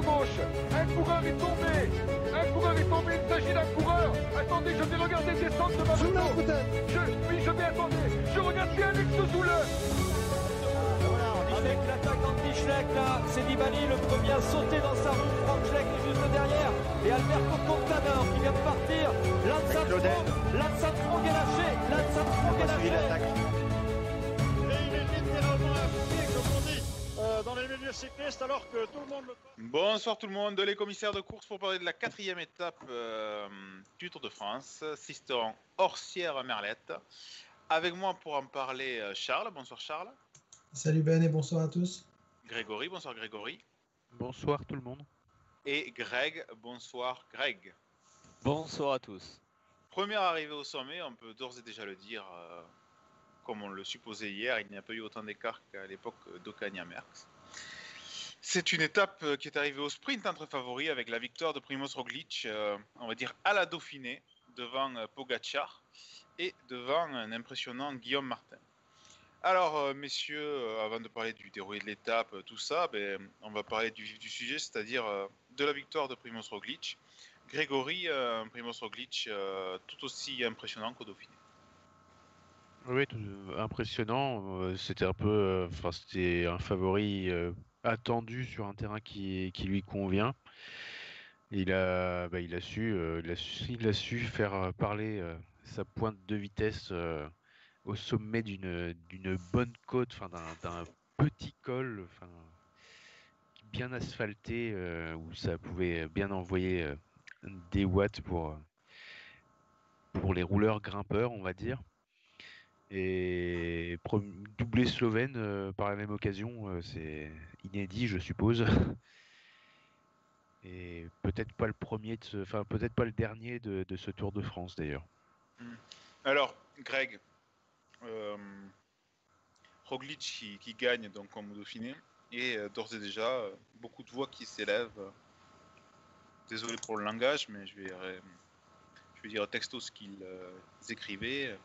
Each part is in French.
Gauche Un coureur est tombé Un coureur est tombé, il s'agit d'un coureur Attendez, je vais regarder descendre de ma moto Je, oui, je vais attendre Je regarde si Alex Zoule Voilà, Avec l'attaque d'Andy Schleck, là, c'est Nibali, le premier à sauter dans sa roue. Franck Schleck est juste derrière. Et Alberto Contador qui vient de partir. Lance Armstrong est lâché. Lance Armstrong est lâché. Dans les milieux cyclistes, alors que tout le monde le Bonsoir tout le monde, les commissaires de course pour parler de la quatrième étape euh, du Tour de France, Sisteron hors Sierra Merlette. Avec moi pour en parler euh, Charles, bonsoir Charles. Salut Ben et bonsoir à tous. Grégory, bonsoir Grégory. Bonsoir tout le monde. Et Greg, bonsoir Greg. Bonsoir à tous. Première arrivée au sommet, on peut d'ores et déjà le dire, euh, comme on le supposait hier, il n'y a pas eu autant d'écart qu'à l'époque d'Ocaña-Merckx. C'est une étape euh, qui est arrivée au sprint entre favoris avec la victoire de Primoz Roglic, euh, on va dire à la Dauphiné, devant euh, Pogacar et devant un impressionnant Guillaume Martin. Alors, messieurs, avant de parler du déroulé de l'étape, tout ça, ben, on va parler du vif du sujet, c'est-à-dire de la victoire de Primoz Roglic. Grégory, Primoz Roglic, tout aussi impressionnant qu'au Dauphiné. Oui, impressionnant. C'était un peu, enfin c'était un favori attendu sur un terrain qui, lui convient. Il a, su, faire euh, parler euh, sa pointe de vitesse euh, au sommet d'une bonne côte, d'un petit col, bien asphalté où ça pouvait bien envoyer des watts pour les rouleurs grimpeurs, on va dire. Et doublé slovène euh, par la même occasion, euh, c'est inédit, je suppose. Et peut-être pas le premier, enfin peut-être pas le dernier de, ce Tour de France d'ailleurs. Alors, Greg, euh, Roglic qui, gagne donc au Dauphiné, et d'ores et déjà, beaucoup de voix qui s'élèvent. Désolé pour le langage, mais je vais, je vais dire texto ce qu'ils écrivaient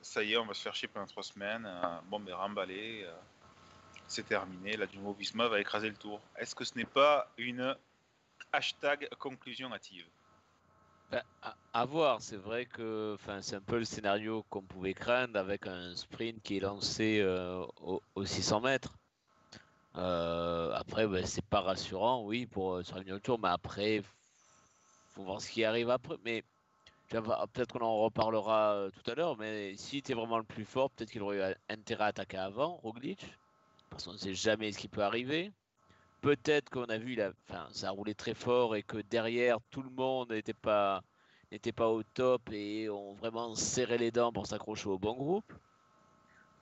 Ça y est, on va se faire chier pendant trois semaines. euh, bon, mais remballé, euh, c'est terminé. La Jumbo Visma va écraser le tour. Est-ce que ce n'est pas une hashtag conclusion hâtive? Ben, à, voir, c'est vrai que c'est un peu le scénario qu'on pouvait craindre avec un sprint qui est lancé euh, au, au 600 mètres. Après, ben, c'est pas rassurant, oui, pour euh, sur de tour, mais après, faut voir ce qui arrive après. Mais peut-être qu'on en reparlera euh, tout à l'heure, mais s'il était vraiment le plus fort, peut-être qu'il aurait eu intérêt à attaquer avant, Roglic, parce qu'on ne sait jamais ce qui peut arriver. Peut-être qu'on a vu, ça a roulé très fort et que derrière, tout le monde n'était pas, au top et ont vraiment serré les dents pour s'accrocher au bon groupe.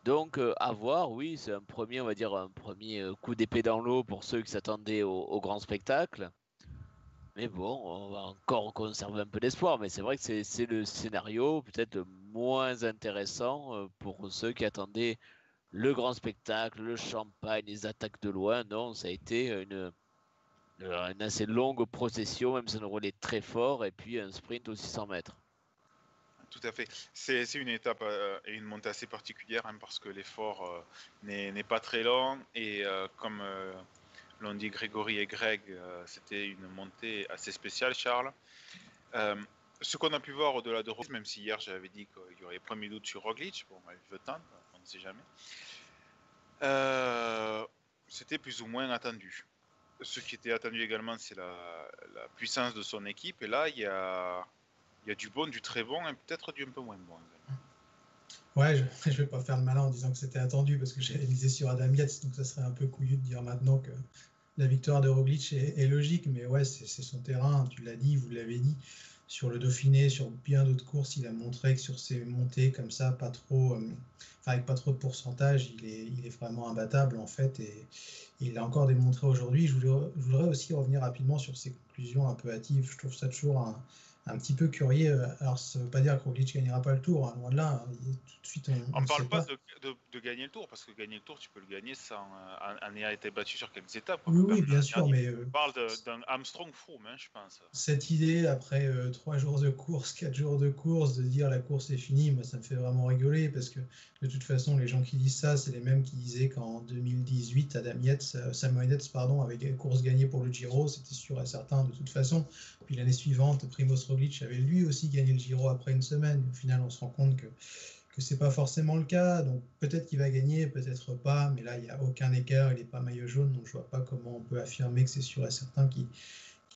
Donc, euh, à voir, oui, c'est un premier, on va dire, un premier euh, coup d'épée dans l'eau pour ceux qui s'attendaient au grand spectacle. Mais bon, on va encore conserver un peu d'espoir. Mais c'est vrai que c'est le scénario peut-être le moins intéressant euh, pour ceux qui attendaient le grand spectacle, le champagne, les attaques de loin. Non, ça a été une, une assez longue procession, même si on roulait très fort, et puis un sprint aux 600 mètres. Tout à fait. C'est une étape euh, et une montée assez particulière hein, parce que l'effort euh, n'est pas très long et euh, comme l'ont dit Grégory et Greg, euh, c'était une montée assez spéciale, Charles. Euh, ce qu'on a pu voir au-delà de Roglic, même si hier j'avais dit qu'il y aurait les premiers doutes sur Roglic, bon, bah, je tente, on ne sait jamais. Euh, c'était plus ou moins attendu. Ce qui était attendu également, c'est la, puissance de son équipe. Et là, il y a, du bon, du très bon et peut-être du un peu moins bon. Ouais, je, je vais pas faire le malin en disant que c'était attendu parce que j'avais misé sur Adam Yates, donc ça serait un peu couillu de dire maintenant que la victoire de Roglic est, logique, mais ouais, c'est son terrain, tu l'as dit, vous l'avez dit. Sur le Dauphiné, sur bien d'autres courses, il a montré que sur ses montées comme ça, pas trop, euh, avec pas trop de pourcentage, il est, il est vraiment imbattable en fait, et, il l'a encore démontré aujourd'hui. Je je voudrais aussi revenir rapidement sur ses conclusions un peu hâtives. Je trouve ça toujours un, un petit peu curieux. euh, Alors, ça ne veut pas dire que Roglic gagnera pas le tour, hein, loin de là. hein. Tout de suite, on, On ne ne parle pas de, de- de gagner le tour, parce que gagner le tour, tu peux le gagner sans euh, en, en ayant été battu sur quelques étapes. Oui, oui, bien sûr, mais euh, On parle de- d'un Armstrong Froome, hein, je pense. cette idée, après euh, trois jours de course, quatre jours de course, de dire la course est finie, moi, ça me fait vraiment rigoler parce que de toute façon, les gens qui disent ça, c'est les mêmes qui disaient qu'en 2018, Adam Yates, euh, Samuel Yates, pardon, une course gagnée pour le Giro, c'était sûr et certain de toute façon. Puis l'année suivante, Primoz Roglic avait lui aussi gagné le Giro après une semaine. Au final, on se rend compte que que c'est pas forcément le cas. Donc peut-être qu'il va gagner, peut-être pas, mais là il n'y a aucun écart, il n'est pas maillot jaune, donc je vois pas comment on peut affirmer que c'est sûr et certain qu'il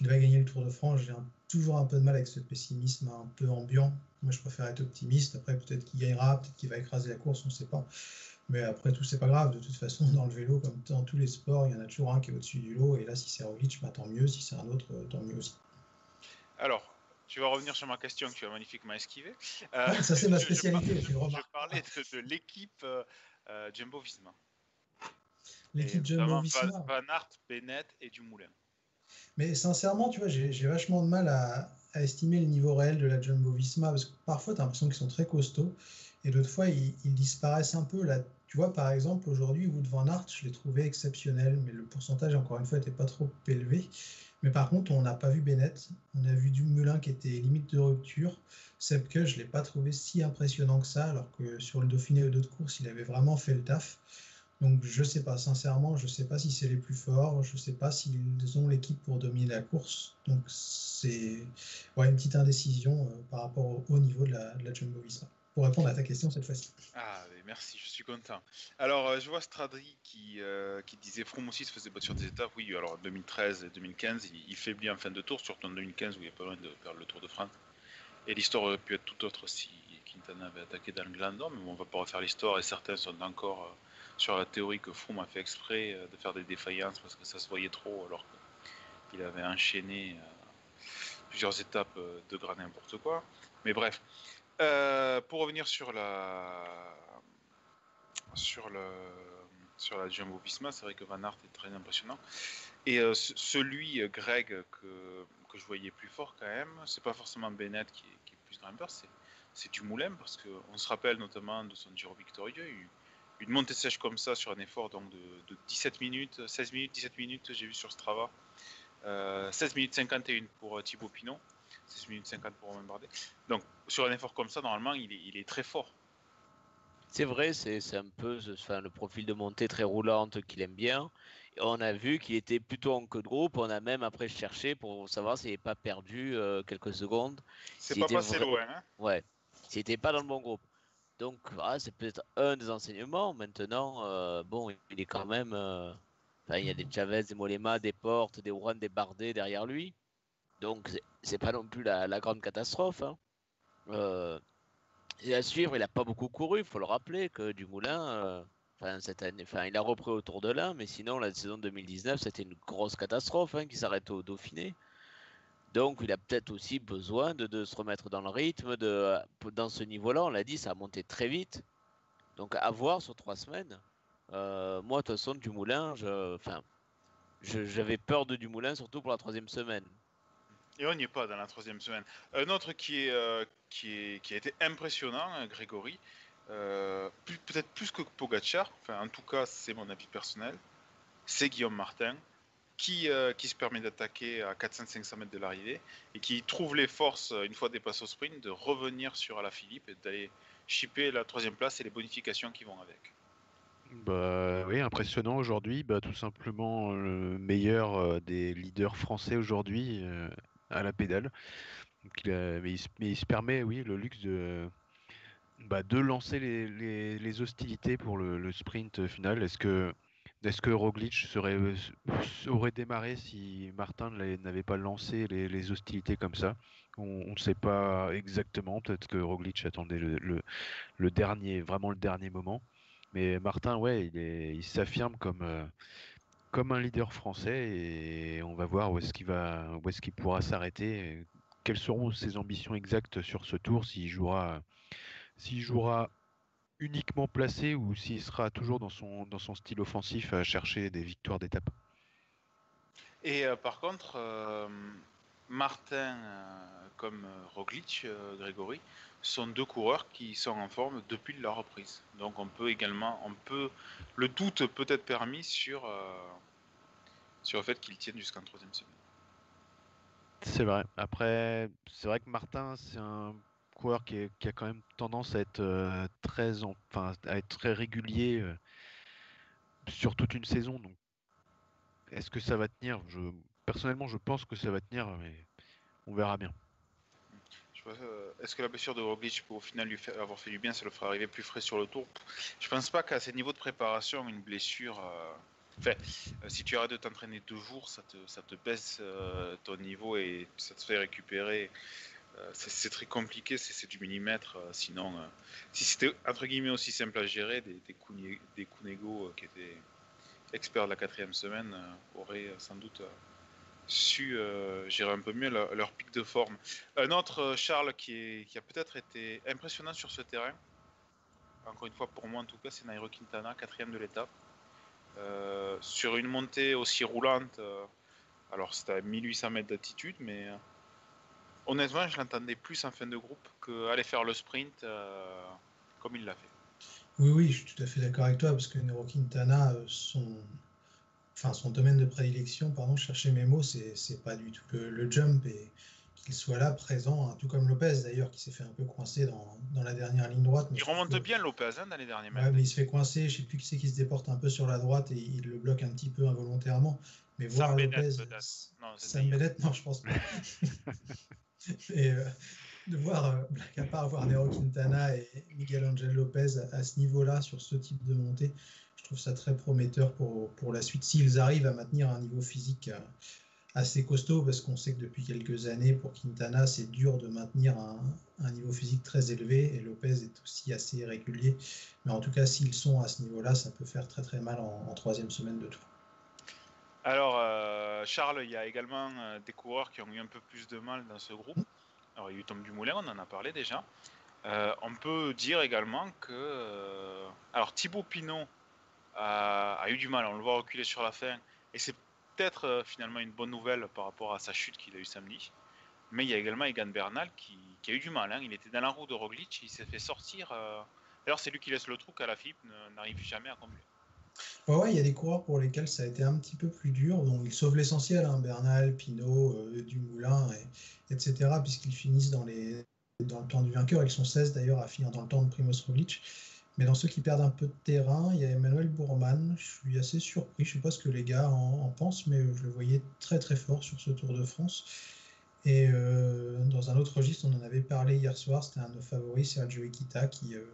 va gagner le Tour de France. J'ai toujours un peu de mal avec ce pessimisme un peu ambiant. Moi je préfère être optimiste. Après peut-être qu'il gagnera, peut-être qu'il va écraser la course, on ne sait pas. Mais après tout, c'est pas grave. De toute façon, dans le vélo, comme dans tous les sports, il y en a toujours un qui est au-dessus du lot. Et là, si c'est Roglic, bah, tant mieux. Si c'est un autre, tant mieux aussi. Alors, tu vas revenir sur ma question que tu as magnifiquement esquivée. Euh, ça, c'est ma je- je spécialité, tu le Je, remarques. parlais de, de l'équipe euh, euh, Jumbo-Visma. L'équipe Et notamment Jumbo-Visma. Van, Aert, Bennett et Dumoulin. Mais sincèrement, tu vois, j'ai j'ai vachement de mal à, à estimer le niveau réel de la Jumbo Visma parce que parfois, tu as l'impression qu'ils sont très costauds et d'autres fois, ils, ils disparaissent un peu. Là, tu vois, par exemple, aujourd'hui, Wood Van Aert, je l'ai trouvé exceptionnel, mais le pourcentage, encore une fois, n'était pas trop élevé. Mais par contre, on n'a pas vu Bennett, on a vu Dumoulin qui était limite de rupture. Sepke, je ne l'ai pas trouvé si impressionnant que ça, alors que sur le Dauphiné ou d'autres courses, il avait vraiment fait le taf. Donc je sais pas, sincèrement, je sais pas si c'est les plus forts, je sais pas s'ils ont l'équipe pour dominer la course. Donc c'est ouais, une petite indécision euh, par rapport au haut niveau de la, de Jumbo. Répondre à ta question cette fois-ci. Ah, merci, je suis content. Alors, euh, je vois Stradri qui, euh, qui disait Froome aussi se faisait battre sur des étapes. Oui, alors en 2013 et 2015, il, faiblit en fin de tour, surtout en 2015 où il n'y a pas loin de perdre le Tour de France. Et l'histoire aurait pu être tout autre si Quintana avait attaqué dans le Glandon, mais on va pas refaire l'histoire et certains sont encore euh, sur la théorie que Froome a fait exprès de faire des défaillances parce que ça se voyait trop alors qu'il avait enchaîné plusieurs étapes de grand n'importe quoi. Mais bref, Euh, pour revenir sur la sur la Jumbo Visma, c'est vrai que Van Aert est très impressionnant. Et euh, ce- celui, euh, Greg, que, que je voyais plus fort quand même, c'est pas forcément Bennett qui est, qui est plus grimpeur, c'est, c'est Dumoulin, parce qu'on se rappelle notamment de son Giro victorieux, une- montée sèche comme ça sur un effort donc de, de 17 minutes, 16 minutes, 17 minutes, j'ai vu sur Strava. Euh, 16 minutes 51 pour Thibaut Pinot, 16 minutes 50 pour Romain Bardet. Donc sur un effort comme ça, normalement, il est, il est très fort. C'est vrai, c'est un peu enfin, le profil de montée très roulante qu'il aime bien. Et on a vu qu'il était plutôt en queue de groupe. On a même après cherché pour savoir s'il n'avait pas perdu euh, quelques secondes. C'est pas passé loin. Hein Ouais, s'il n'était pas dans le bon groupe. Donc, ah, c'est peut-être un des enseignements. Maintenant, euh, bon, il est quand même. euh, il y a des Chavez, des Molema, des Portes, des Ouran, des Bardet derrière lui. Donc, c'est- pas non plus la, grande catastrophe. hein. Euh, et à suivre, il n'a pas beaucoup couru. Il faut le rappeler que Dumoulin, euh, cette année, il a repris autour de l'un, mais sinon, la saison 2019, c'était une grosse catastrophe hein, qui s'arrête au Dauphiné. Donc, il a peut-être aussi besoin de, se remettre dans le rythme. De, dans ce niveau-là, on l'a dit, ça a monté très vite. Donc, à voir sur trois semaines. Euh, moi, de toute façon, Dumoulin, j'avais peur de Dumoulin, surtout pour la troisième semaine. Et on n'y est pas dans la troisième semaine. Un autre qui, est, euh, qui, est, qui a été impressionnant, hein, Grégory, euh, peut-être plus que Pogacar, enfin en tout cas c'est mon avis personnel, c'est Guillaume Martin, qui, euh, qui se permet d'attaquer à 400-500 mètres de l'arrivée et qui trouve les forces, euh, une fois dépassé au sprint, de revenir sur Alaphilippe et d'aller chipper la troisième place et les bonifications qui vont avec. Bah oui, impressionnant aujourd'hui. Bah, tout simplement le meilleur euh, des leaders français aujourd'hui euh, à la pédale. Mais, il, se- permet, oui, le luxe de, bah, de lancer les, les- hostilités pour le, sprint final. Est-ce que, est-ce que Roglic serait, aurait démarré si Martin n'avait pas lancé les, hostilités comme ça? On ne sait pas exactement. Peut-être que Roglic attendait le, le- dernier, vraiment le dernier moment. Mais Martin, ouais, il est, il s'affirme comme, euh, comme un leader français et on va voir où est-ce qu'il va, où est-ce qu'il pourra s'arrêter. Quelles seront ses ambitions exactes sur ce tour, s'il jouera, s'il jouera uniquement placé ou s'il sera toujours dans son, dans son style offensif à chercher des victoires d'étape? Et euh, par contre, euh, Martin comme Roglic, Grégory, sont deux coureurs qui sont en forme depuis leur reprise. Donc on peut également, on peut, le doute peut être permis sur, sur le fait qu'ils tiennent jusqu'en troisième semaine. C'est vrai. Après, c'est vrai que Martin, c'est un coureur qui, a quand même tendance à être euh, très, régulier euh, sur toute une saison. Donc, est-ce que ça va tenir? Personnellement, je pense que ça va tenir, mais on verra bien. Euh, est-ce que la blessure de Roglic peut au final lui avoir fait du bien, ça le fera arriver plus frais sur le tour? Je pense pas qu'à ces niveaux de préparation, une blessure Enfin, euh, si tu arrêtes de t'entraîner deux jours, ça te, ça baisse euh, ton niveau et ça te fait récupérer. Euh, c'est très compliqué, c'est du millimètre. sinon, si c'était entre guillemets aussi simple à gérer, des, des, des qui étaient experts de la quatrième semaine auraient sans doute su gérer un peu mieux leur, pic de forme. Un autre, Charles, qui, a peut-être été impressionnant sur ce terrain, encore une fois pour moi en tout cas, c'est Nairo Quintana, quatrième de l'étape. Euh, sur une montée aussi roulante, euh, alors c'était à 1800 mètres d'altitude, mais euh, honnêtement, je l'entendais plus en fin de groupe qu'aller faire le sprint comme il l'a fait. Oui, oui, je suis tout à fait d'accord avec toi, parce que Nero Quintana, son, enfin, son domaine de prédilection, pardon, chercher mes mots, c'est pas du tout le, le jump et qu'il soit là, présent, hein, tout comme Lopez d'ailleurs, qui s'est fait un peu coincer dans, dans, la dernière ligne droite. il remonte bien Lopez hein, dans les derniers. Ouais, mais il se fait coincer, je sais plus qui c'est qui se déporte un peu sur la droite et il le bloque un petit peu involontairement. Mais voir Sam Lopez. Non, Sam Bennett, non, je pense pas. et euh, de voir, euh, à part voir Nero Quintana et Miguel Angel Lopez à, à ce niveau-là, sur ce type de montée, trouve ça très prometteur pour, pour la suite, s'ils arrivent à maintenir un niveau physique. Euh, assez costaud parce qu'on sait que depuis quelques années, pour Quintana, c'est dur de maintenir un, niveau physique très élevé et Lopez est aussi assez régulier. Mais en tout cas, s'ils sont à ce niveau-là, ça peut faire très très mal en, troisième semaine de tour. Alors, euh, Charles, il y a également euh, des coureurs qui ont eu un peu plus de mal dans ce groupe. Alors, il y a eu Tom Dumoulin, on en a parlé déjà. On peut dire également que. alors, Thibaut Pinot a, eu du mal, on le voit reculer sur la fin. Et c'est peut-être euh, finalement une bonne nouvelle par rapport à sa chute qu'il a eu samedi. Mais il y a également Egan Bernal qui, a eu du mal. Hein. Il était dans la roue de Roglic, il s'est fait sortir. Euh... Alors c'est lui qui laisse le trou qu'à la FIP n'arrive jamais à combler. Ouais, il y a des coureurs pour lesquels ça a été un petit peu plus dur. Donc ils sauvent l'essentiel, hein. Bernal, Pinot, euh, Dumoulin, et, etc. Puisqu'ils finissent dans le temps du vainqueur. Ils sont 16 d'ailleurs à finir dans le temps de Primoz Roglic. Mais dans ceux qui perdent un peu de terrain, il y a Emmanuel Bourman. Je suis assez surpris. Je ne sais pas ce que les gars en, pensent, mais je le voyais très très fort sur ce Tour de France. Et euh, dans un autre registre, on en avait parlé hier soir. C'était un de nos favoris, Sergio Equita, qui euh,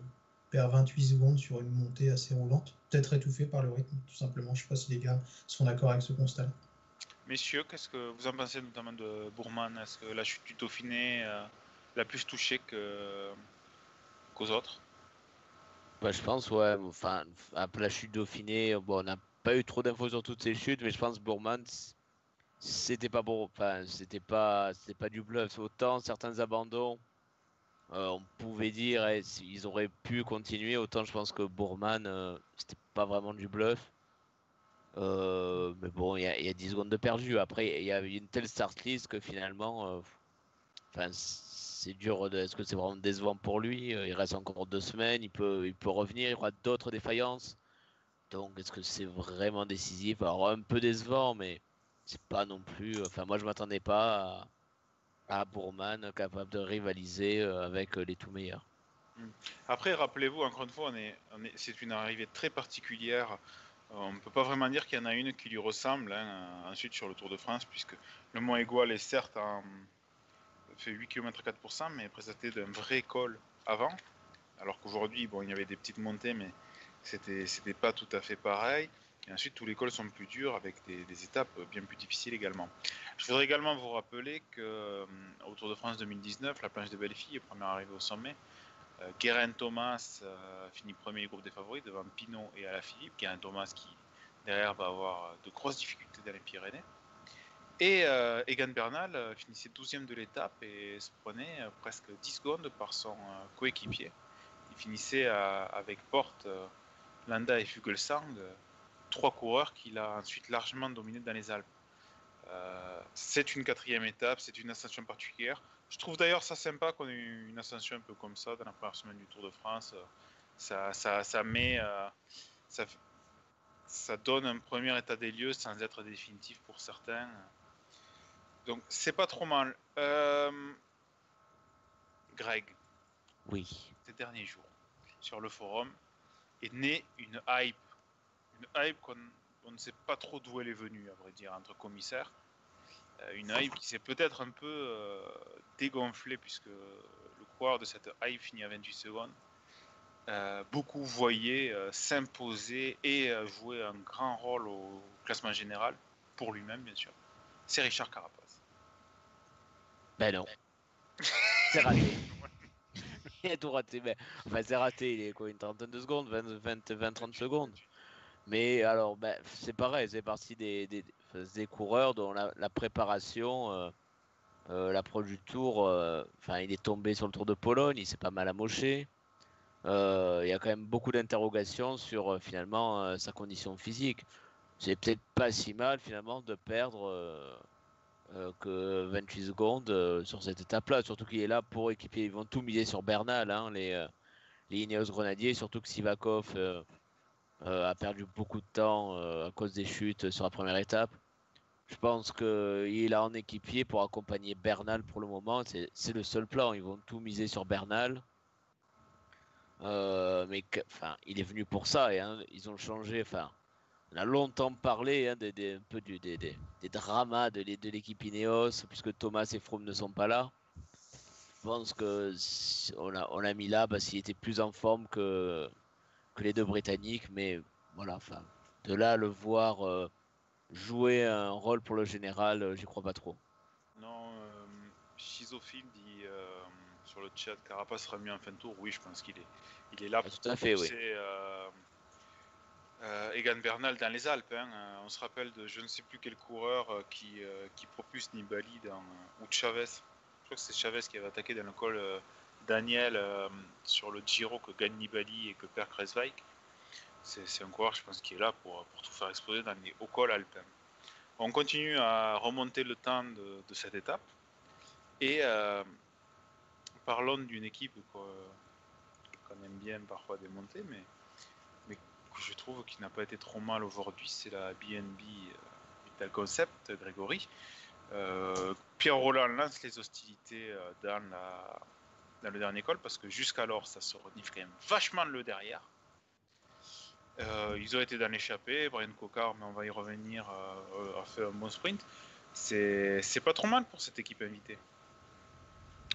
perd 28 secondes sur une montée assez roulante. Peut-être étouffé par le rythme, tout simplement. Je ne sais pas si les gars sont d'accord avec ce constat. Messieurs, qu'est-ce que vous en pensez notamment de Bourman? Est-ce que la chute du Dauphiné euh, l'a plus touché qu'aux autres? Bah, je pense, ouais. Enfin, après la chute Dauphiné, bon, on n'a pas eu trop d'infos sur toutes ces chutes, mais je pense Bourman, c'était pas bon. Enfin, c'était pas, c'était pas du bluff. Autant certains abandons, euh, on pouvait dire eh, ils auraient pu continuer. Autant je pense que Bourman, euh, c'était pas vraiment du bluff. Euh, mais bon, il y, a 10 secondes de perdu. Après, il y a une telle start list que finalement, c'est dur. Est-ce que c'est vraiment décevant pour lui? Euh, Il reste encore deux semaines, il peut, il peut revenir, il y aura d'autres défaillances. Donc est-ce que c'est vraiment décisif? Alors un peu décevant, mais c'est pas non plus. Enfin, moi je m'attendais pas à, à Bourman capable de rivaliser euh, avec les tout meilleurs. Hmm. Après, rappelez-vous, encore une fois, c'est une arrivée très particulière. Euh, on ne peut pas vraiment dire qu'il y en a une qui lui ressemble hein, ensuite sur le Tour de France, puisque le Mont Égual est certes en, fait 8 km à 4%, mais présenté d'un vrai col avant. Alors qu'aujourd'hui, bon, il y avait des petites montées, mais c'était, c'était pas tout à fait pareil. Et ensuite, tous les cols sont plus durs avec des, étapes bien plus difficiles également. Je voudrais également vous rappeler que euh, au Tour de France 2019, la planche des belles filles est première arrivée au sommet. Euh, Guérin Thomas euh, finit premier groupe des favoris devant Pinot et Alaphilippe. Guérin Thomas qui derrière va avoir de grosses difficultés dans les Pyrénées. Et euh, Egan Bernal euh, finissait 12e de l'étape et se prenait euh, presque 10 secondes par son coéquipier. Il finissait avec Porte, Landa et Fugelsang, trois coureurs qu'il a ensuite largement dominés dans les Alpes. C'est une quatrième étape, c'est une ascension particulière. Je trouve d'ailleurs ça sympa qu'on ait une ascension un peu comme ça dans la première semaine du Tour de France. Ça, met, ça donne un premier état des lieux sans être définitif pour certains. Donc c'est pas trop mal. Euh, Greg, Oui. ces derniers jours, sur le forum, est née une hype. Une hype qu'on on ne sait pas trop d'où elle est venue, à vrai dire, entre commissaires. Euh, une hype qui s'est peut-être un peu euh, dégonflée, puisque le coureur de cette hype finit à 28 secondes. Euh, beaucoup voyaient s'imposer et jouer un grand rôle au classement général, pour lui-même, bien sûr. C'est Richard Carapaz. Ben non. C'est raté. il a tout raté. Mais... Enfin, c'est raté. Il est quoi Une trentaine de secondes 20-30 secondes. Mais alors, ben, c'est pareil. C'est parti des, des, des, coureurs dont la, préparation, euh, euh, l'approche du tour. Enfin, il est tombé sur le tour de Pologne. Il s'est pas mal amoché. Il y a quand même beaucoup d'interrogations sur finalement sa condition physique. C'est peut-être pas si mal finalement de perdre euh, que 28 secondes euh, sur cette étape-là. Surtout qu'il est là pour équiper. Ils vont tout miser sur Bernal, hein, les, euh, les Ineos Grenadiers. Surtout que Sivakov a perdu beaucoup de temps à cause des chutes sur la première étape. Je pense qu'il a en équipier pour accompagner Bernal pour le moment. C'est le seul plan. Ils vont tout miser sur Bernal. mais enfin, il est venu pour ça hein, ils ont changé. On a longtemps parlé hein, des, des, un peu du, des, des, des, dramas de, de l'équipe Ineos, puisque Thomas et Froome ne sont pas là. Je pense que on a, on a mis là parce qu'il était plus en forme que, que les deux Britanniques, mais voilà, enfin, de là le voir euh, jouer un rôle pour le général, euh, j'y crois pas trop. Non, euh, Schizophile dit euh, sur le chat Carapace sera mieux en fin de tour. Oui, je pense qu'il est, il est là Ah, tout à fait, oui. Euh, Egan Bernal dans les Alpes. hein. Euh, On se rappelle de je ne sais plus quel coureur euh, qui, euh, qui propulse Nibali dans, ou Chavez. Je crois que c'est Chavez qui avait attaqué dans le col Daniel sur le Giro que gagne Nibali et que perd Kreswijk. C'est un coureur, je pense, qui est là pour, pour tout faire exploser dans les hauts cols alpins. On continue à remonter le temps de, cette étape. Et parlons d'une équipe qu'on aime bien parfois démonter, mais que je trouve qui n'a pas été trop mal aujourd'hui, c'est la BNB euh, Vital Concept, Grégory. Euh, Pierre Roland lance les hostilités euh, dans, le dernier col parce que jusqu'alors ça se renifle quand même vachement le derrière. Euh, ils ont été dans l'échappée, Brian Cocard, mais on va y revenir, euh, a fait un bon sprint. C'est pas trop mal pour cette équipe invitée.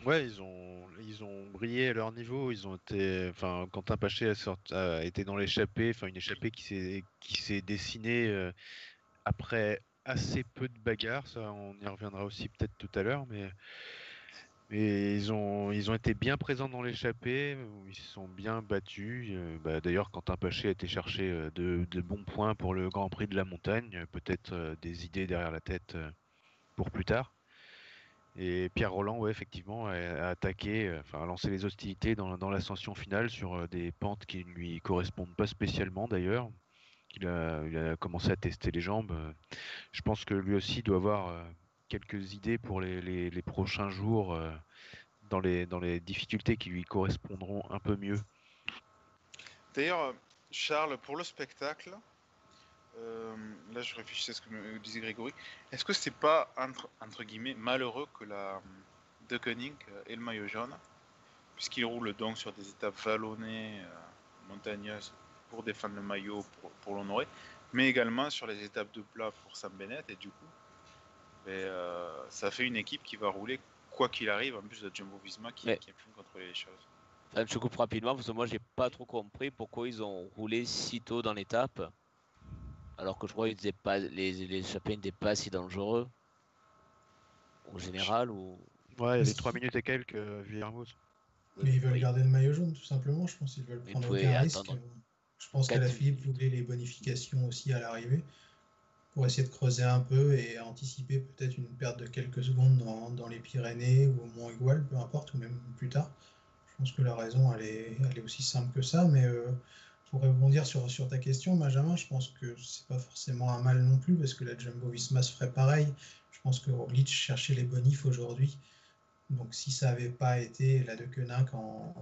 Ouais, ils ont, ils ont brillé à leur niveau. Ils ont été, enfin, Quentin Paché a, a été dans l'échappée, enfin une échappée qui s'est, qui s'est dessinée euh, après assez peu de bagarres. Ça, on y reviendra aussi peut-être tout à l'heure, mais, mais ils ont, ils ont été bien présents dans l'échappée. Ils se sont bien battus. Euh, bah, D'ailleurs, Quentin Paché a été chercher euh, de, de bons points pour le Grand Prix de la Montagne. Peut-être des idées derrière la tête pour plus tard. Et Pierre Roland, ouais, effectivement, a, attaqué, euh, enfin, a lancé les hostilités dans, dans l'ascension finale sur euh, des pentes qui ne lui correspondent pas spécialement d'ailleurs. Il a, commencé à tester les jambes. Je pense que lui aussi doit avoir euh, quelques idées pour les, les- les prochains jours dans, les, dans les difficultés qui lui correspondront un peu mieux. D'ailleurs, Charles, pour le spectacle, euh, là je réfléchissais à ce que me disait Grégory, est-ce que c'est pas entre, entre guillemets malheureux que la De Koenig euh, ait le maillot jaune, puisqu'il roule donc sur des étapes vallonnées, euh, montagneuses, pour défendre le maillot, pour, pour l'honorer, mais également sur les étapes de plat pour Sam Bennett, et du coup, ben, euh, ça fait une équipe qui va rouler quoi qu'il arrive, en plus de Jumbo Visma qui, Mais- qui aime contrôler les choses. Enfin, je coupe rapidement parce que moi j'ai pas trop compris pourquoi ils ont roulé si tôt dans l'étape. Alors que je crois pas les, les échappés n'étaient pas si dangereux. En général ou. Ouais, il y a 3 minutes et quelques, euh, Villermoz. Mais ils veulent Oui. garder le maillot jaune, tout simplement. Je pense qu'ils veulent prendre aucun risque. attendre Je pense quatre qu'Alaphilippe voulait les bonifications aussi à l'arrivée pour essayer de creuser un peu et anticiper peut-être une perte de quelques secondes dans, dans les Pyrénées ou au Mont Igual, peu importe, ou même plus tard. Je pense que la raison, elle est, elle est aussi simple que ça, mais euh, pour rebondir sur, ta question, Benjamin, je pense que c'est pas forcément un mal non plus, parce que la Jumbo Visma se ferait pareil. Je pense que Roglic cherchait les bonifs aujourd'hui. Donc si ça n'avait pas été la de Koenig en,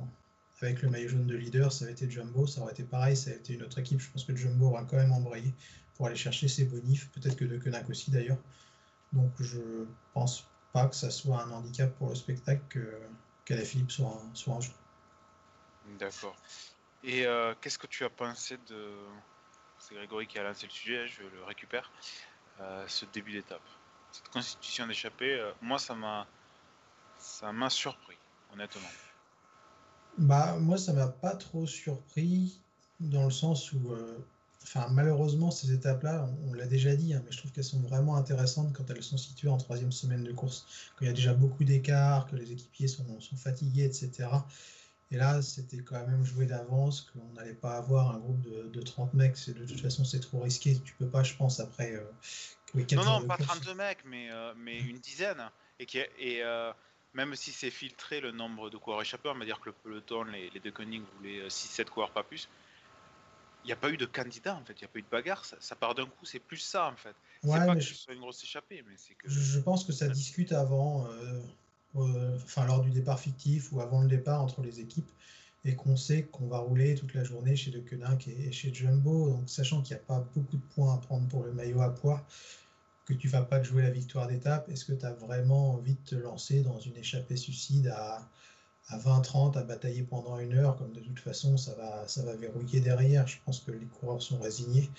avec le maillot jaune de leader, ça aurait été Jumbo, ça aurait été pareil, ça aurait été une autre équipe. Je pense que Jumbo aura quand même embrayé pour aller chercher ses bonifs, peut-être que de Koenig aussi d'ailleurs. Donc je pense pas que ça soit un handicap pour le spectacle qu'Alain Philippe soit, soit jeu. D'accord. Et euh, qu'est-ce que tu as pensé de. C'est Grégory qui a lancé le sujet, je le récupère. Euh, ce début d'étape? Cette constitution d'échappée, euh, moi ça m'a surpris, honnêtement. Bah moi ça m'a pas trop surpris dans le sens où enfin malheureusement ces étapes-là, on, l'a déjà dit, hein, mais je trouve qu'elles sont vraiment intéressantes quand elles sont situées en troisième semaine de course, quand il y a déjà beaucoup d'écart, que les équipiers sont fatigués, etc. Et là, c'était quand même joué d'avance, qu'on n'allait pas avoir un groupe de, 30 mecs. De toute façon, c'est trop risqué. Tu peux pas, je pense, après. Euh, non, non, pas 32 mecs, mais, euh, mais une dizaine. Et, qui, et euh, même si c'est filtré le nombre de coureurs échappés, on va dire que le peloton, les, les deux Koenig voulaient 6-7 coureurs, pas plus. Il n'y a pas eu de candidat en fait, il n'y a pas eu de bagarre, ça, part d'un coup, c'est plus ça en fait. Ouais, c'est pas que je... ce soit une grosse échappée, mais c'est que. Je pense que ça discute avant, enfin lors du départ fictif ou avant le départ entre les équipes et qu'on sait qu'on va rouler toute la journée chez De Koenig et chez Jumbo, donc sachant qu'il n'y a pas beaucoup de points à prendre pour le maillot à poids, que tu vas pas te jouer la victoire d'étape, est-ce que tu as vraiment envie de te lancer dans une échappée suicide à, à 20-30 à batailler pendant une heure, comme de toute façon ça va, ça va verrouiller derrière? Je pense que les coureurs sont résignés.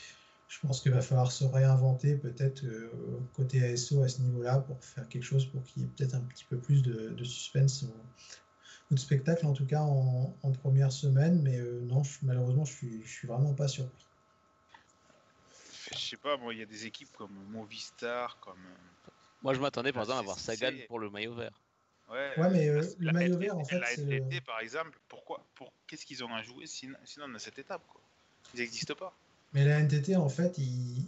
Je pense qu'il va falloir se réinventer peut-être euh, côté ASO à ce niveau-là pour faire quelque chose pour qu'il y ait peut-être un petit peu plus de, de suspense ou de spectacle en tout cas en, première semaine. Mais euh, non, malheureusement, je suis, je suis vraiment pas surpris. Je sais pas, moi, il y a des équipes comme Movistar, comme. Euh, moi, je m'attendais par exemple à voir Sagan pour le maillot vert. Ouais, mais le maillot vert, en fait. La NTT, par exemple, pourquoi pour, Qu'est-ce qu'ils ont à jouer sinon, sinon dans cette étape quoi? Ils n'existent pas. Mais la NTT, en fait, ils,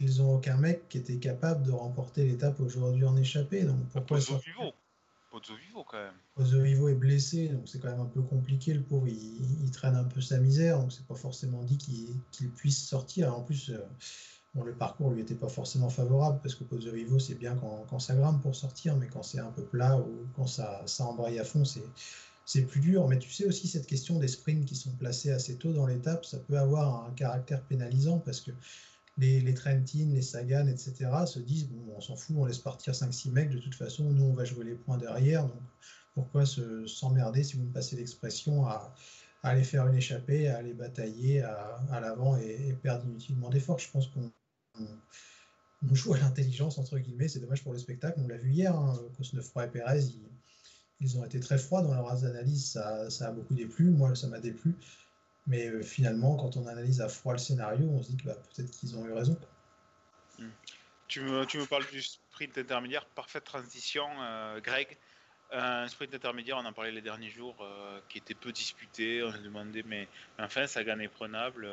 ils ont aucun mec qui était capable de remporter l'étape aujourd'hui en échappée. Donc pourquoi Pozzo Vivo. Pozzo Vivo quand même. Pozzo Vivo est blessé, donc c'est quand même un peu compliqué. Le pauvre, il, traîne un peu sa misère, donc c'est pas forcément dit qu'il puisse sortir. En plus, euh, bon, le parcours lui était pas forcément favorable parce que Pozzo Vivo c'est bien quand, quand, ça grimpe pour sortir, mais quand c'est un peu plat ou quand ça, ça embraye à fond, c'est c'est plus dur. Mais tu sais aussi, cette question des sprints qui sont placés assez tôt dans l'étape, ça peut avoir un caractère pénalisant parce que les, les Trentin, les Sagan, etc. se disent bon, on s'en fout, on laisse partir 5-6 mecs, de toute façon, nous, on va jouer les points derrière. Donc, pourquoi s'emmerder, si vous me passez l'expression, à, aller faire une échappée, à aller batailler à, l'avant et, perdre inutilement d'efforts? Je pense qu'on joue à l'intelligence, entre guillemets. C'est dommage pour le spectacle. On l'a vu hier, hein, Cosnefroy et Perez, ils, ils ont été très froids dans leur analyse, ça, ça a beaucoup déplu, moi ça m'a déplu. Mais euh, finalement, quand on analyse à froid le scénario, on se dit que bah, peut-être qu'ils ont eu raison. Hmm. Tu, me, parles du sprint intermédiaire, parfaite transition, euh, Greg. Un sprint intermédiaire, on en parlait les derniers jours, euh, qui était peu disputé. On s'est demandé, mais enfin, ça gagne prenable.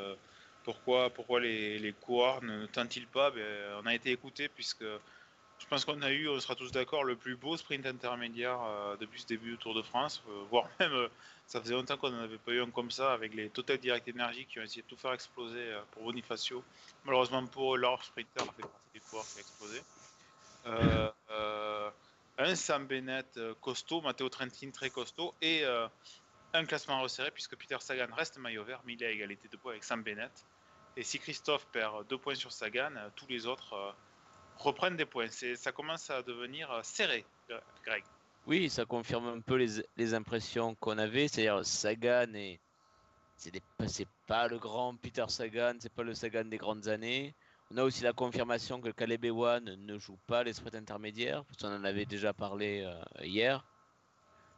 pourquoi, pourquoi les, les coureurs ne tentent-ils pas? Ben, On a été écoutés puisque je pense qu'on a eu, on sera tous d'accord, le plus beau sprint intermédiaire euh, depuis ce début du Tour de France, euh, voire même, euh, ça faisait longtemps qu'on n'en avait pas eu un comme ça, avec les Total Direct Energy qui ont essayé de tout faire exploser pour Bonifacio. Malheureusement pour leur sprinter fait partie des coureurs qui a explosé. un Sam Bennett costaud, Matteo Trentin très costaud, et un classement resserré puisque Peter Sagan reste maillot vert, mais il est à égalité de points avec Sam Bennett. Et si Christophe perd deux points sur Sagan, tous les autres reprennent des points. Ça commence à devenir euh, serré, euh, Greg. Oui, ça confirme un peu les, impressions qu'on avait. C'est-à-dire Sagan et c'est pas le grand Peter Sagan, c'est pas le Sagan des grandes années. On a aussi la confirmation que Caleb Ewan ne joue pas les sprints intermédiaires, parce qu'on en avait déjà parlé euh, hier.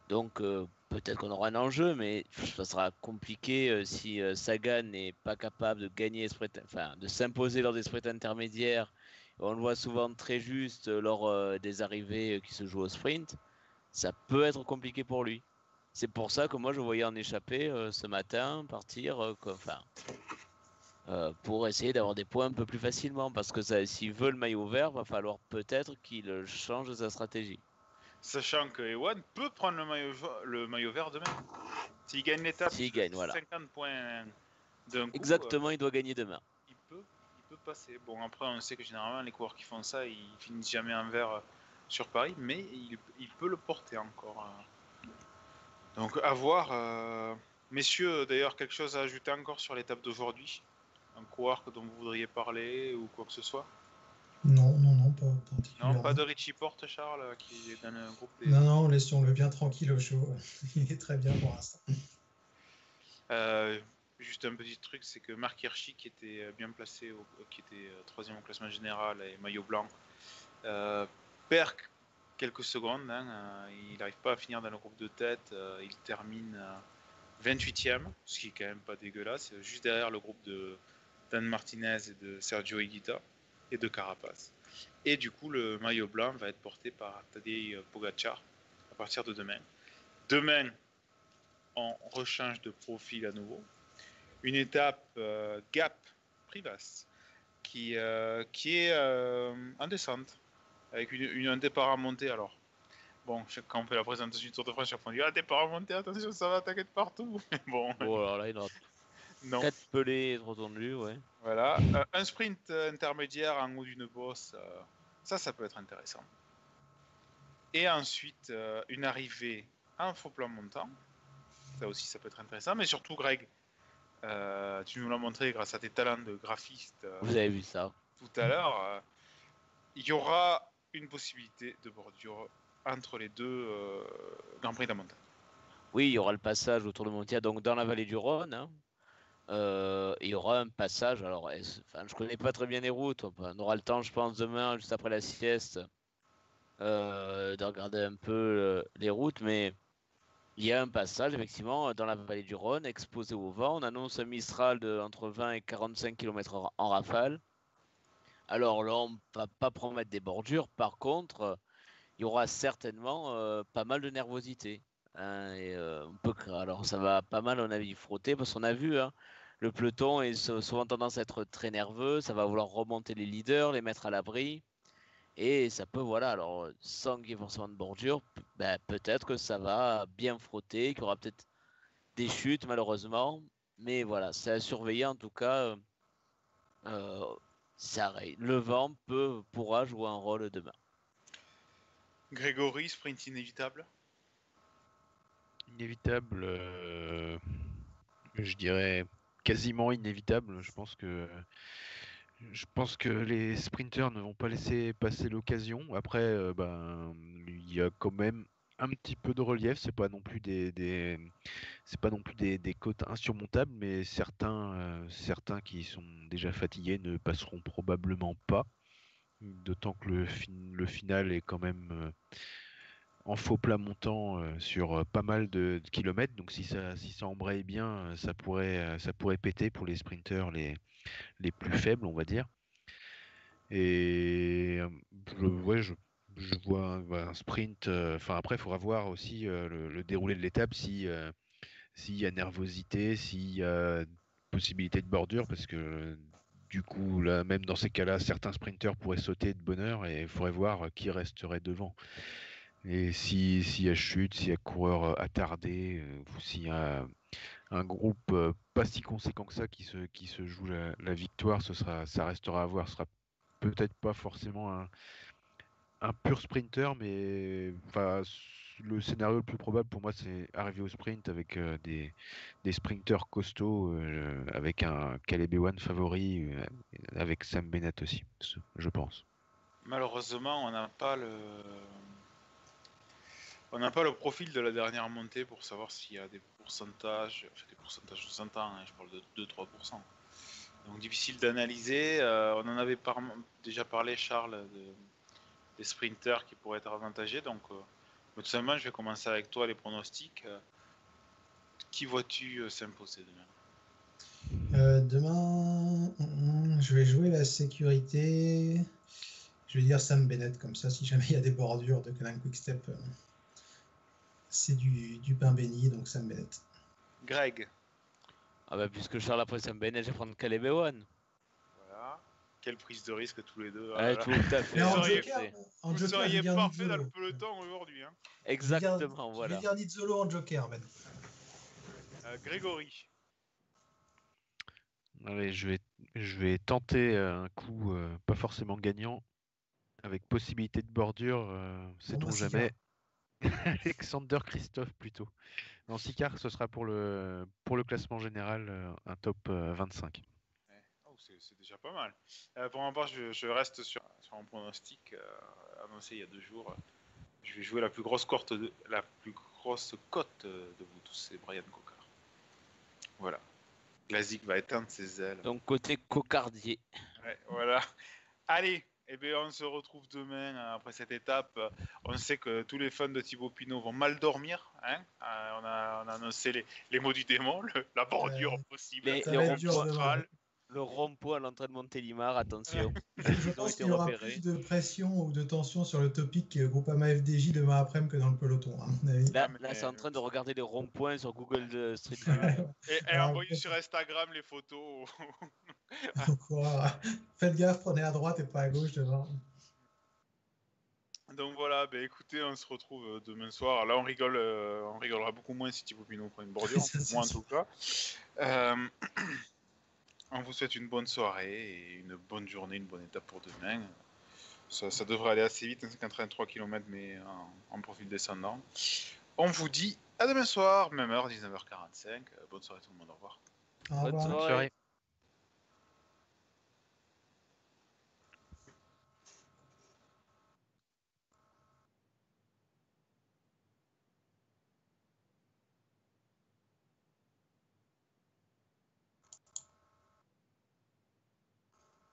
Donc peut-être qu'on aura un enjeu, mais ça sera compliqué si Sagan n'est pas capable de gagner, enfin de s'imposer lors des sprints intermédiaires on le voit souvent très juste euh, lors euh, des arrivées euh, qui se jouent au sprint, ça peut être compliqué pour lui. C'est pour ça que moi je voyais en échapper ce matin, partir, enfin, pour essayer d'avoir des points un peu plus facilement. Parce que s'il veut le maillot vert, va falloir peut-être qu'il change sa stratégie. Sachant que Ewan peut prendre le maillot, le maillot vert demain. S'il gagne l'étape, s'il gagne, voilà. 50 points d'un coup, Exactement, il doit gagner demain. Peut, passer. Bon, après, on sait que généralement, les coureurs qui font ça, ils finissent jamais en vert euh, sur Paris, mais il, il peut le porter encore. euh. Donc, à voir. euh. Messieurs, d'ailleurs, quelque chose à ajouter encore sur l'étape d'aujourd'hui? Un coureur que- dont vous voudriez parler ou quoi que ce soit? Non, non, non, pas particulièrement. Non, pas de Richie Porte, Charles, qui est dans le groupe des... Non, non, laissons-le bien tranquille au show. Il est très bien pour l'instant. Euh, juste un petit truc, c'est que Marc Hirschi, qui était euh, bien placé, qui était euh, troisième au classement général et maillot blanc, euh, perd quelques secondes. hein, il n'arrive pas à finir dans le groupe de tête. il termine euh, 28e, ce qui est quand même pas dégueulasse, juste derrière le groupe de Dan Martinez et de Sergio Higuita et de Carapace. Et du coup, le maillot blanc va être porté par Tadej Pogacar à partir de demain. Demain, on rechange de profil à nouveau. Une étape euh, Gap Privas qui, euh, qui est euh, en descente avec une, une- un départ à monter. Alors, bon, quand on fait la présentation du Tour de France, chaque fois on dit Ah, départ à monter, attention, ça va de partout. Mais bon, alors là, il aura non. 4 pelés trop tendus, ouais. Voilà. Euh, un sprint intermédiaire en haut d'une bosse, euh, ça, ça peut être intéressant. Et ensuite, euh, une arrivée en faux plan montant. Ça aussi, ça peut être intéressant. Mais surtout, Greg, euh, tu nous l'as montré grâce à tes talents de graphiste euh, Vous avez vu ça. tout à l'heure. euh, il y aura une possibilité de bordure entre les deux euh, Grand Prix de la montagne. Oui, il y aura le passage autour de Montia, donc dans la vallée du Rhône. hein. Euh, il y aura un passage. Alors, enfin, je connais pas très bien les routes. On aura le temps, je pense, demain, juste après la sieste, euh, de regarder un peu euh, les routes. Mais il y a un passage, effectivement, dans la vallée du Rhône, exposé au vent. On annonce un Mistral de entre 20 et 45 km/h en rafale. Alors là, on ne va pas promettre des bordures. Par contre, euh, il y aura certainement euh, pas mal de nervosité. hein, euh, on peut, alors ça va pas mal, à mon avis, frotter, parce qu'on a vu, hein, le peloton est sou- souvent tendance à être très nerveux, ça va vouloir remonter les leaders, les mettre à l'abri. Et ça peut, voilà, alors sans qu'il y ait forcément de bordure, ben, peut-être que ça va bien frotter, qu'il y aura peut-être des chutes malheureusement. Mais voilà, c'est à surveiller en tout cas. euh, euh, ça arrive. Le vent peut, pourra jouer un rôle demain. Grégory, sprint inévitable? Inévitable, euh, je dirais quasiment inévitable. Je pense que je pense que les sprinters ne vont pas laisser passer l'occasion. Après, euh, ben, il y a quand même un petit peu de relief. C'est pas non plus des, c'est pas non plus des, des côtes insurmontables, mais certains, euh, certains qui sont déjà fatigués ne passeront probablement pas. D'autant que le, fin- le final est quand même euh, en faux plat montant sur pas mal de, kilomètres. Donc si ça, si ça embraye bien, ça pourrait, ça pourrait péter pour les sprinteurs les, les plus faibles, on va dire. Et euh, je, ouais, je, vois un, sprint. euh, Enfin après, il faudra voir aussi euh, le, déroulé de l'étape si s'il y a nervosité, s'il y a possibilité de bordure, parce que du coup, là, même dans ces cas-là, certains sprinteurs pourraient sauter de bonheur et il faudrait voir qui resterait devant. Et si s'il y a chute, s'il y a coureur attardé, ou s'il y a un groupe euh, pas si conséquent que ça qui se, qui se joue la, victoire, ce sera, ça restera à voir. Ce sera peut-être pas forcément un, un pur sprinter, mais enfin, le scénario le plus probable pour moi, c'est arriver au sprint avec euh, des, des sprinters costauds, euh, avec un Caleb Ewan favori, avec Sam Bennett aussi, je pense. Malheureusement, on n'a pas le. On n'a pas le profil de la dernière montée pour savoir s'il y a des pourcentages, enfin des pourcentages, on s'entend, hein, je parle de 2-3%. Donc difficile d'analyser. euh, on en avait déjà parlé, Charles, de- des sprinters qui pourraient être avantagés. Donc euh, tout simplement, je vais commencer avec toi les pronostics. Euh, Qui vois-tu s'imposer demain? Demain, hum, je vais jouer la sécurité. Je vais dire Sam Bennett, comme ça, si jamais il y a des bordures de Canon Quickstep, euh, c'est du, du pain béni, donc Sam Bennett. Greg, Ah bah puisque Charles a pris Sam Bennett, je vais prendre Caleb Ewan. voilà. Quelle prise de risque tous les deux. Ah tout à fait. Vous seriez- joker, Vous je seriez parfait dans le peloton aujourd'hui. Hein. Je Exactement, Je voilà. vais dire Nizzolo en joker, Ben. Euh, Grégory. Allez, je vais, je vais tenter euh, un coup euh, pas forcément gagnant, avec possibilité de bordure, euh, sait-on bah, jamais. Alexander Christophe plutôt. Dans Sicard, ce sera pour le, pour le classement général euh, un top euh, 25. Oh, c'est déjà pas mal. Euh, pour ma part, je, je reste sur, sur un pronostic euh, annoncé il y a deux jours. Je vais jouer la plus grosse cote de, la plus grosse cote euh, de vous tous, c'est Brian Cocard. Voilà. Glazik va éteindre ses ailes. Donc côté cocardier. Ouais, voilà. Allez, eh bien, on se retrouve demain euh, après cette étape. Euh, On sait que tous les fans de Thibaut Pinot vont mal dormir. Hein Euh, on, a, on a annoncé les, les mots du démon, le- la bordure possible. Les-. Le rond-point à l'entrée de Montélimar, attention. Je Ils ont pense été qu'il y aura repérés. plus de pression ou de tension sur le topic euh, Groupama FDJ demain après-midi que dans le peloton, avis. Là, là c'est en train de regarder les ronds-points sur Google de Street View. Et, et envoyez sur Instagram les photos. Donc, voilà. Faites gaffe, prenez à droite et pas à gauche devant. Donc voilà, ben écoutez, on se retrouve euh, demain soir. Là, on rigole, euh, on rigolera beaucoup moins si Thibaut Pinot prend une bordure, moi en tout cas. Euh, on vous souhaite une bonne soirée et une bonne journée, une bonne étape pour demain. Ça, ça devrait aller assez vite, 183 km, mais en, en profil descendant. On vous dit à demain soir, même heure, 19h45. Euh, Bonne soirée tout le monde, au revoir. Au Bonne revoir. Soirée.